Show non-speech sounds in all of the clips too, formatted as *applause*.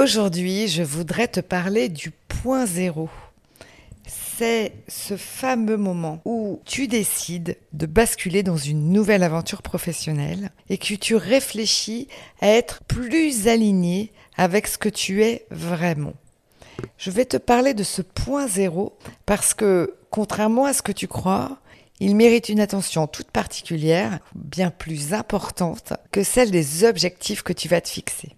Aujourd'hui, je voudrais te parler du point zéro. C'est ce fameux moment où tu décides de basculer dans une nouvelle aventure professionnelle et que tu réfléchis à être plus aligné avec ce que tu es vraiment. Je vais te parler de ce point zéro parce que, contrairement à ce que tu crois, il mérite une attention toute particulière, bien plus importante que celle des objectifs que tu vas te fixer.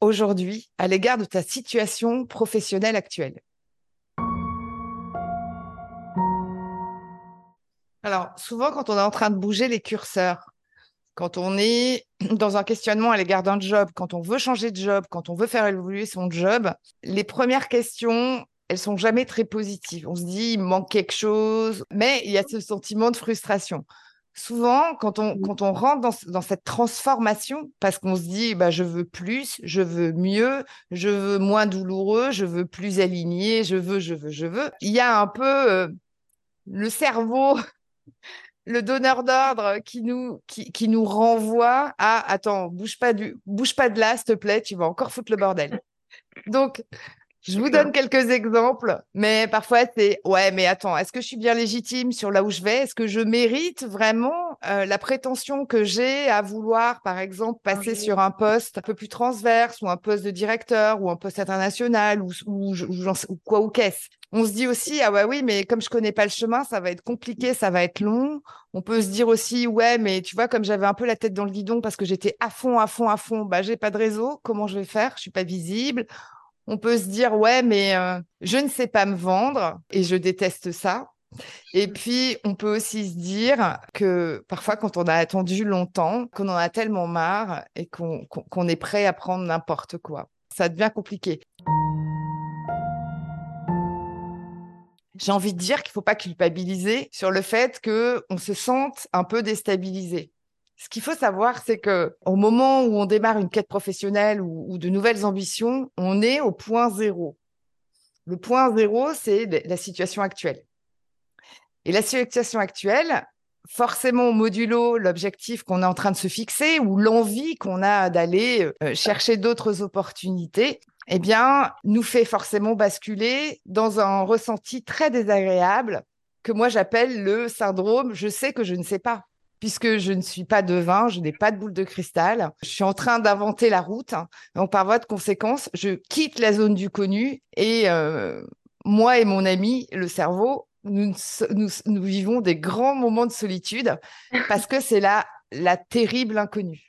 aujourd'hui à l'égard de ta situation professionnelle actuelle? Alors, souvent, quand on est en train de bouger les curseurs, quand on est *clears throat* dans un questionnement à l'égard d'un job, quand on veut changer de job, quand on veut faire évoluer son job, les premières questions, elles sont jamais très positives. On se dit, il manque quelque chose, mais il y a ce sentiment de frustration souvent, quand on, mmh. quand on rentre dans, cette transformation, parce qu'on se dit, bah, je veux plus, je veux mieux, je veux moins douloureux, je veux plus aligné, je veux, je veux, je veux, il y a un peu euh, le cerveau, *laughs* le donneur d'ordre qui nous, qui, qui, nous renvoie à, attends, bouge pas, du, bouge pas de là, s'il te plaît, tu vas encore foutre le bordel. Donc, je vous donne quelques exemples, mais parfois c'est ouais, mais attends, est-ce que je suis bien légitime sur là où je vais? Est-ce que je mérite vraiment euh, la prétention que j'ai à vouloir, par exemple, passer sur un poste un peu plus transverse ou un poste de directeur ou un poste international ou, ou, ou quoi ou qu'est-ce? On se dit aussi ah ouais oui, mais comme je connais pas le chemin, ça va être compliqué, ça va être long. On peut se dire aussi ouais, mais tu vois comme j'avais un peu la tête dans le guidon parce que j'étais à fond, à fond, à fond, bah j'ai pas de réseau, comment je vais faire? Je suis pas visible on peut se dire ouais mais euh, je ne sais pas me vendre et je déteste ça. Et puis, on peut aussi se dire que parfois, quand on a attendu longtemps, qu'on en a tellement marre et qu'on est prêt à prendre n'importe quoi, ça devient compliqué. J'ai envie de dire qu'il ne faut pas culpabiliser sur le fait qu'on se sente un peu déstabilisé. Ce qu'il faut savoir, c'est que au moment où on démarre une quête professionnelle ou, de nouvelles ambitions, on est au point zéro. Le point zéro, c'est la situation actuelle. Et la situation actuelle, forcément modulo l'objectif qu'on est en train de se fixer ou l'envie qu'on a d'aller euh, chercher d'autres opportunités, eh bien, nous fait forcément basculer dans un ressenti très désagréable que moi j'appelle le syndrome je sais que je ne sais pas puisque je ne suis pas devin, je n'ai pas de boule de cristal. Je suis en train d'inventer la route. Donc, par voie de conséquence, je quitte la zone du connu et euh, moi et mon ami, le cerveau, nous, nous, vivons des grands moments de solitude parce que c'est la, la terrible inconnue.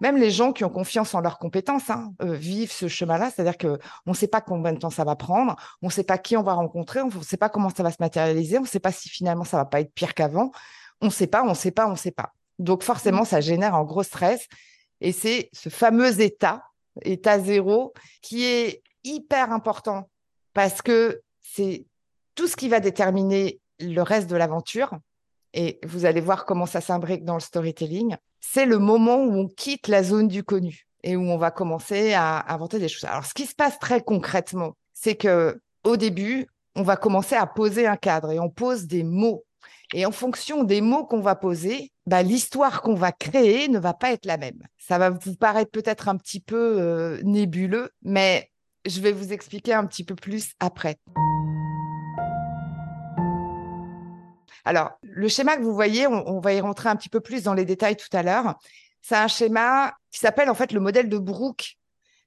Même les gens qui ont confiance en leurs compétences hein, euh, vivent ce chemin-là. C'est-à-dire qu'on ne sait pas combien de temps ça va prendre, on ne sait pas qui on va rencontrer, on ne sait pas comment ça va se matérialiser, on ne sait pas si finalement ça va pas être pire qu'avant. On ne sait pas, on ne sait pas, on ne sait pas. Donc forcément, ça génère un gros stress. Et c'est ce fameux état, état zéro, qui est hyper important parce que c'est tout ce qui va déterminer le reste de l'aventure. Et vous allez voir comment ça s'imbrique dans le storytelling c'est le moment où on quitte la zone du connu et où on va commencer à inventer des choses. Alors, ce qui se passe très concrètement, c'est que au début, on va commencer à poser un cadre et on pose des mots. Et en fonction des mots qu'on va poser, bah, l'histoire qu'on va créer ne va pas être la même. Ça va vous paraître peut-être un petit peu euh, nébuleux, mais Je vais vous expliquer un petit peu plus après. Alors, le schéma que vous voyez, on, va y rentrer un petit peu plus dans les détails tout à l'heure. C'est un schéma qui s'appelle en fait le modèle de Brooke,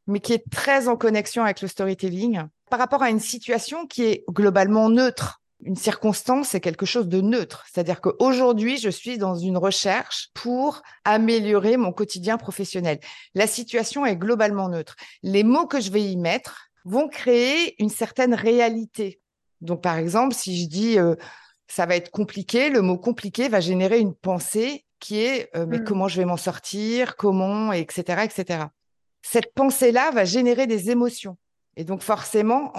mais qui est très en connexion avec le storytelling par rapport à une situation qui est globalement neutre. Une circonstance, c'est quelque chose de neutre. C'est-à-dire qu'aujourd'hui, je suis dans une recherche pour améliorer mon quotidien professionnel. La situation est globalement neutre. Les mots que je vais y mettre vont créer une certaine réalité. Donc, par exemple, si je dis euh, ça va être compliqué. Le mot compliqué va générer une pensée qui est euh, mais mmh. comment je vais m'en sortir, comment, etc., etc. Cette pensée-là va générer des émotions. Et donc forcément,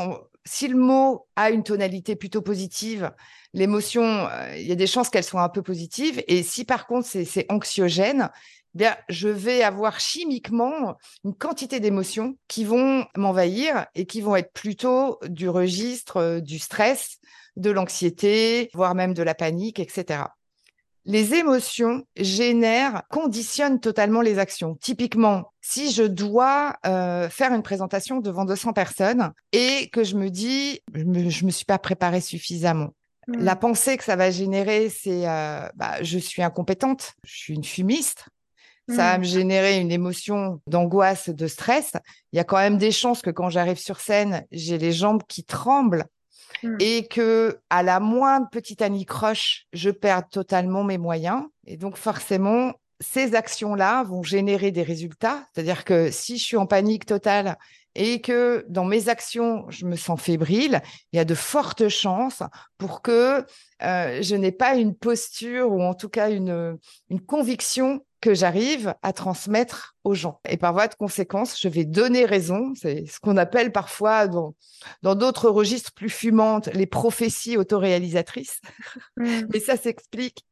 si le mot a une tonalité plutôt positive, l'émotion, euh, il y a des chances qu'elle soit un peu positive. Et si par contre c'est anxiogène, eh bien je vais avoir chimiquement une quantité d'émotions qui vont m'envahir et qui vont être plutôt du registre euh, du stress, de l'anxiété, voire même de la panique, etc. Les émotions génèrent, conditionnent totalement les actions. Typiquement, si je dois euh, faire une présentation devant 200 personnes et que je me dis, je me, me suis pas préparée suffisamment. Hmm. La pensée que ça va générer, c'est euh, bah, je suis incompétente, je suis une fumiste, ça va hmm. me générer une émotion d'angoisse, de stress. Il y a quand même des chances que quand j'arrive sur scène, j'ai les jambes qui tremblent Mmh. et que à la moindre petite anicroche, je perds totalement mes moyens. Et donc forcément, ces actions-là vont générer des résultats. C'est-à-dire que si je suis en panique totale et que dans mes actions, je me sens fébrile, il y a de fortes chances pour que euh, je n'ai pas une posture ou en tout cas une conviction que j'arrive à transmettre aux gens. Et par voie de conséquence, je vais donner raison. C'est ce qu'on appelle parfois dans dans d'autres registres plus fumantes les prophéties autoréalisatrices. *laughs* Mmh. Mais ça s'explique.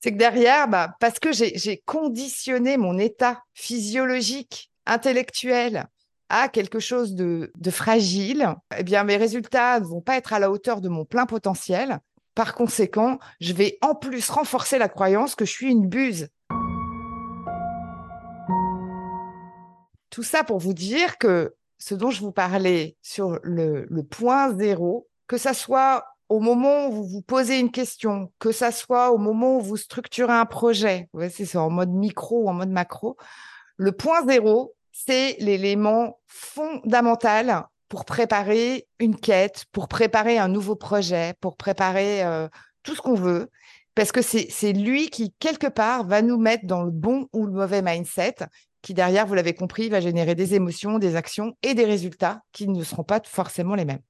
C'est que derrière, bah, parce que j'ai conditionné mon état physiologique, intellectuel à quelque chose de, de fragile, eh bien mes résultats ne vont pas être à la hauteur de mon plein potentiel. Par conséquent, je vais en plus renforcer la croyance que je suis une buse Tout ça pour vous dire que ce dont je vous parlais sur le, point zéro, que ça soit au moment où vous vous posez une question, que ça soit au moment où vous structurez un projet, c'est en mode micro ou en mode macro, le point zéro, c'est l'élément fondamental pour préparer une quête, pour préparer un nouveau projet, pour préparer euh, tout ce qu'on veut, parce que c'est lui qui, quelque part, va nous mettre dans le bon ou le mauvais mindset qui derrière, vous l'avez compris, va générer des émotions, des actions et des résultats qui ne seront pas forcément les mêmes.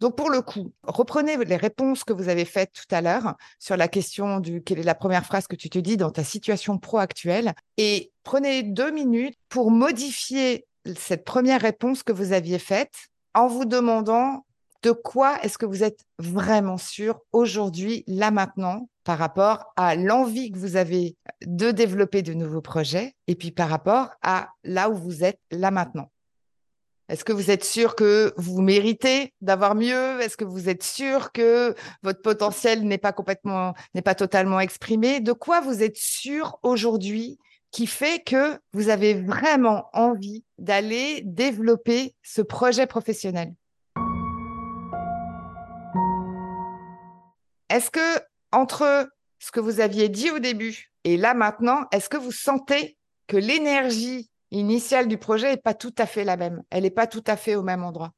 Donc pour le coup, reprenez les réponses que vous avez faites tout à l'heure sur la question du quelle est la première phrase que tu te dis dans ta situation pro actuelle et prenez deux minutes pour modifier cette première réponse que vous aviez faite en vous demandant de quoi est-ce que vous êtes vraiment sûr aujourd'hui, là maintenant, par rapport à l'envie que vous avez de développer de nouveaux projets et puis par rapport à là où vous êtes là maintenant. Est-ce que vous êtes sûr que vous méritez d'avoir mieux? Est-ce que vous êtes sûr que votre potentiel n'est pas complètement, n'est pas totalement exprimé? De quoi vous êtes sûr aujourd'hui qui fait que vous avez vraiment envie d'aller développer ce projet professionnel? Est-ce que entre ce que vous aviez dit au début et là maintenant, est-ce que vous sentez que l'énergie initiale du projet n'est pas tout à fait la même? Elle n'est pas tout à fait au même endroit?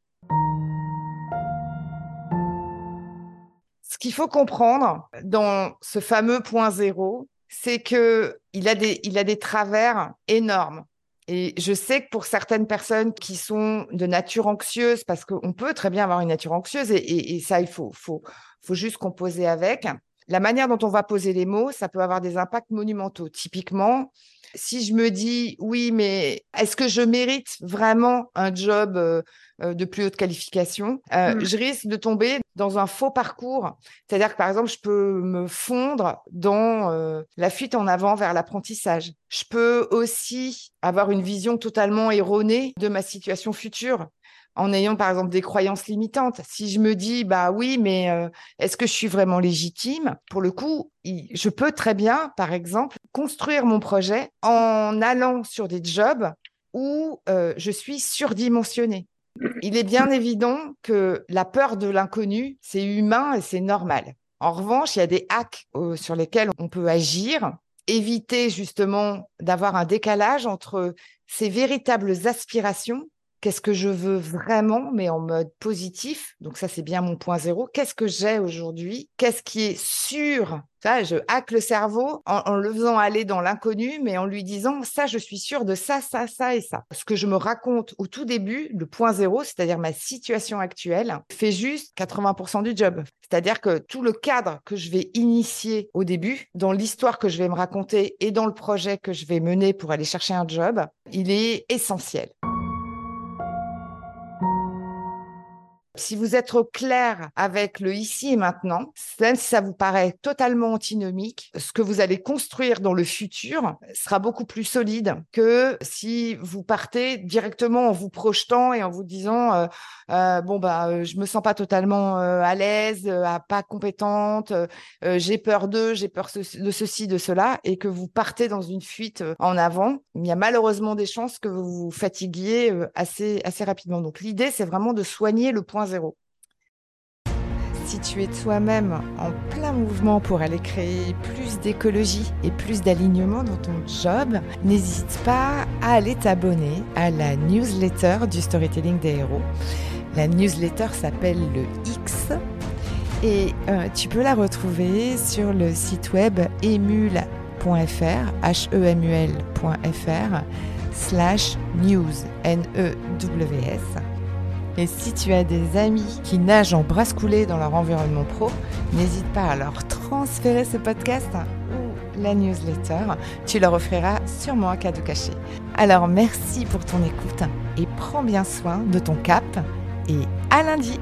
Ce qu'il faut comprendre dans ce fameux point zéro, c'est que il a des, a des travers énormes. Et je sais que pour certaines personnes qui sont de nature anxieuse, parce qu'on peut très bien avoir une nature anxieuse, et, et ça, il faut, faut, faut juste composer avec la manière dont on va poser les mots, ça peut avoir des impacts monumentaux. Typiquement, si je me dis oui, mais est-ce que je mérite vraiment un job euh, euh, de plus haute qualification euh, mmh. Je risque de tomber dans un faux parcours. C'est-à-dire que par exemple, je peux me fondre dans la fuite en avant vers l'apprentissage. Je peux aussi avoir une vision totalement erronée de ma situation future en ayant par exemple des croyances limitantes. Si je me dis, bah oui, mais euh, est-ce que je suis vraiment légitime? Pour le coup, je peux très bien, par exemple, construire mon projet en allant sur des jobs où euh, je suis surdimensionnée. Il est bien évident que la peur de l'inconnu, c'est humain et c'est normal. En revanche, il y a des hacks euh, sur lesquels on peut agir, éviter justement d'avoir un décalage entre ces véritables aspirations qu'est-ce que je veux vraiment, mais en mode positif. Donc ça, c'est bien mon point zéro. Qu'est-ce que j'ai aujourd'hui? Qu'est-ce qui est sûr? Ça, je hack le cerveau en, le faisant aller dans l'inconnu, mais en lui disant, ça, je suis sûr de ça, ça, ça et ça. Ce que je me raconte au tout début, le point zéro, c'est-à-dire ma situation actuelle, fait juste 80% du job. C'est-à-dire que tout le cadre que je vais initier au début, dans l'histoire que je vais me raconter et dans le projet que je vais mener pour aller chercher un job, il est essentiel. Si vous êtes clair avec le ici et maintenant, même si ça vous paraît totalement antinomique, ce que vous allez construire dans le futur sera beaucoup plus solide que si vous partez directement en vous projetant et en vous disant euh, euh, bon bah euh, je me sens pas totalement à l'aise, pas compétente, j'ai peur d'eux, j'ai peur de ceci, de cela, et que vous partez dans une fuite en avant. Il y a malheureusement des chances que vous vous fatiguiez assez assez rapidement. Donc l'idée c'est vraiment de soigner le point si tu es toi-même en plein mouvement pour aller créer plus d'écologie et plus d'alignement dans ton job, n'hésite pas à aller t'abonner à la newsletter du storytelling des héros. La newsletter s'appelle le X et euh, tu peux la retrouver sur le site web emule.fr, h e m u slash news, N-E-W-S. Et si tu as des amis qui nagent en brasse coulée dans leur environnement pro, n'hésite pas à leur transférer ce podcast ou la newsletter. Tu leur offriras sûrement un cadeau caché. Alors merci pour ton écoute et prends bien soin de ton cap et à lundi.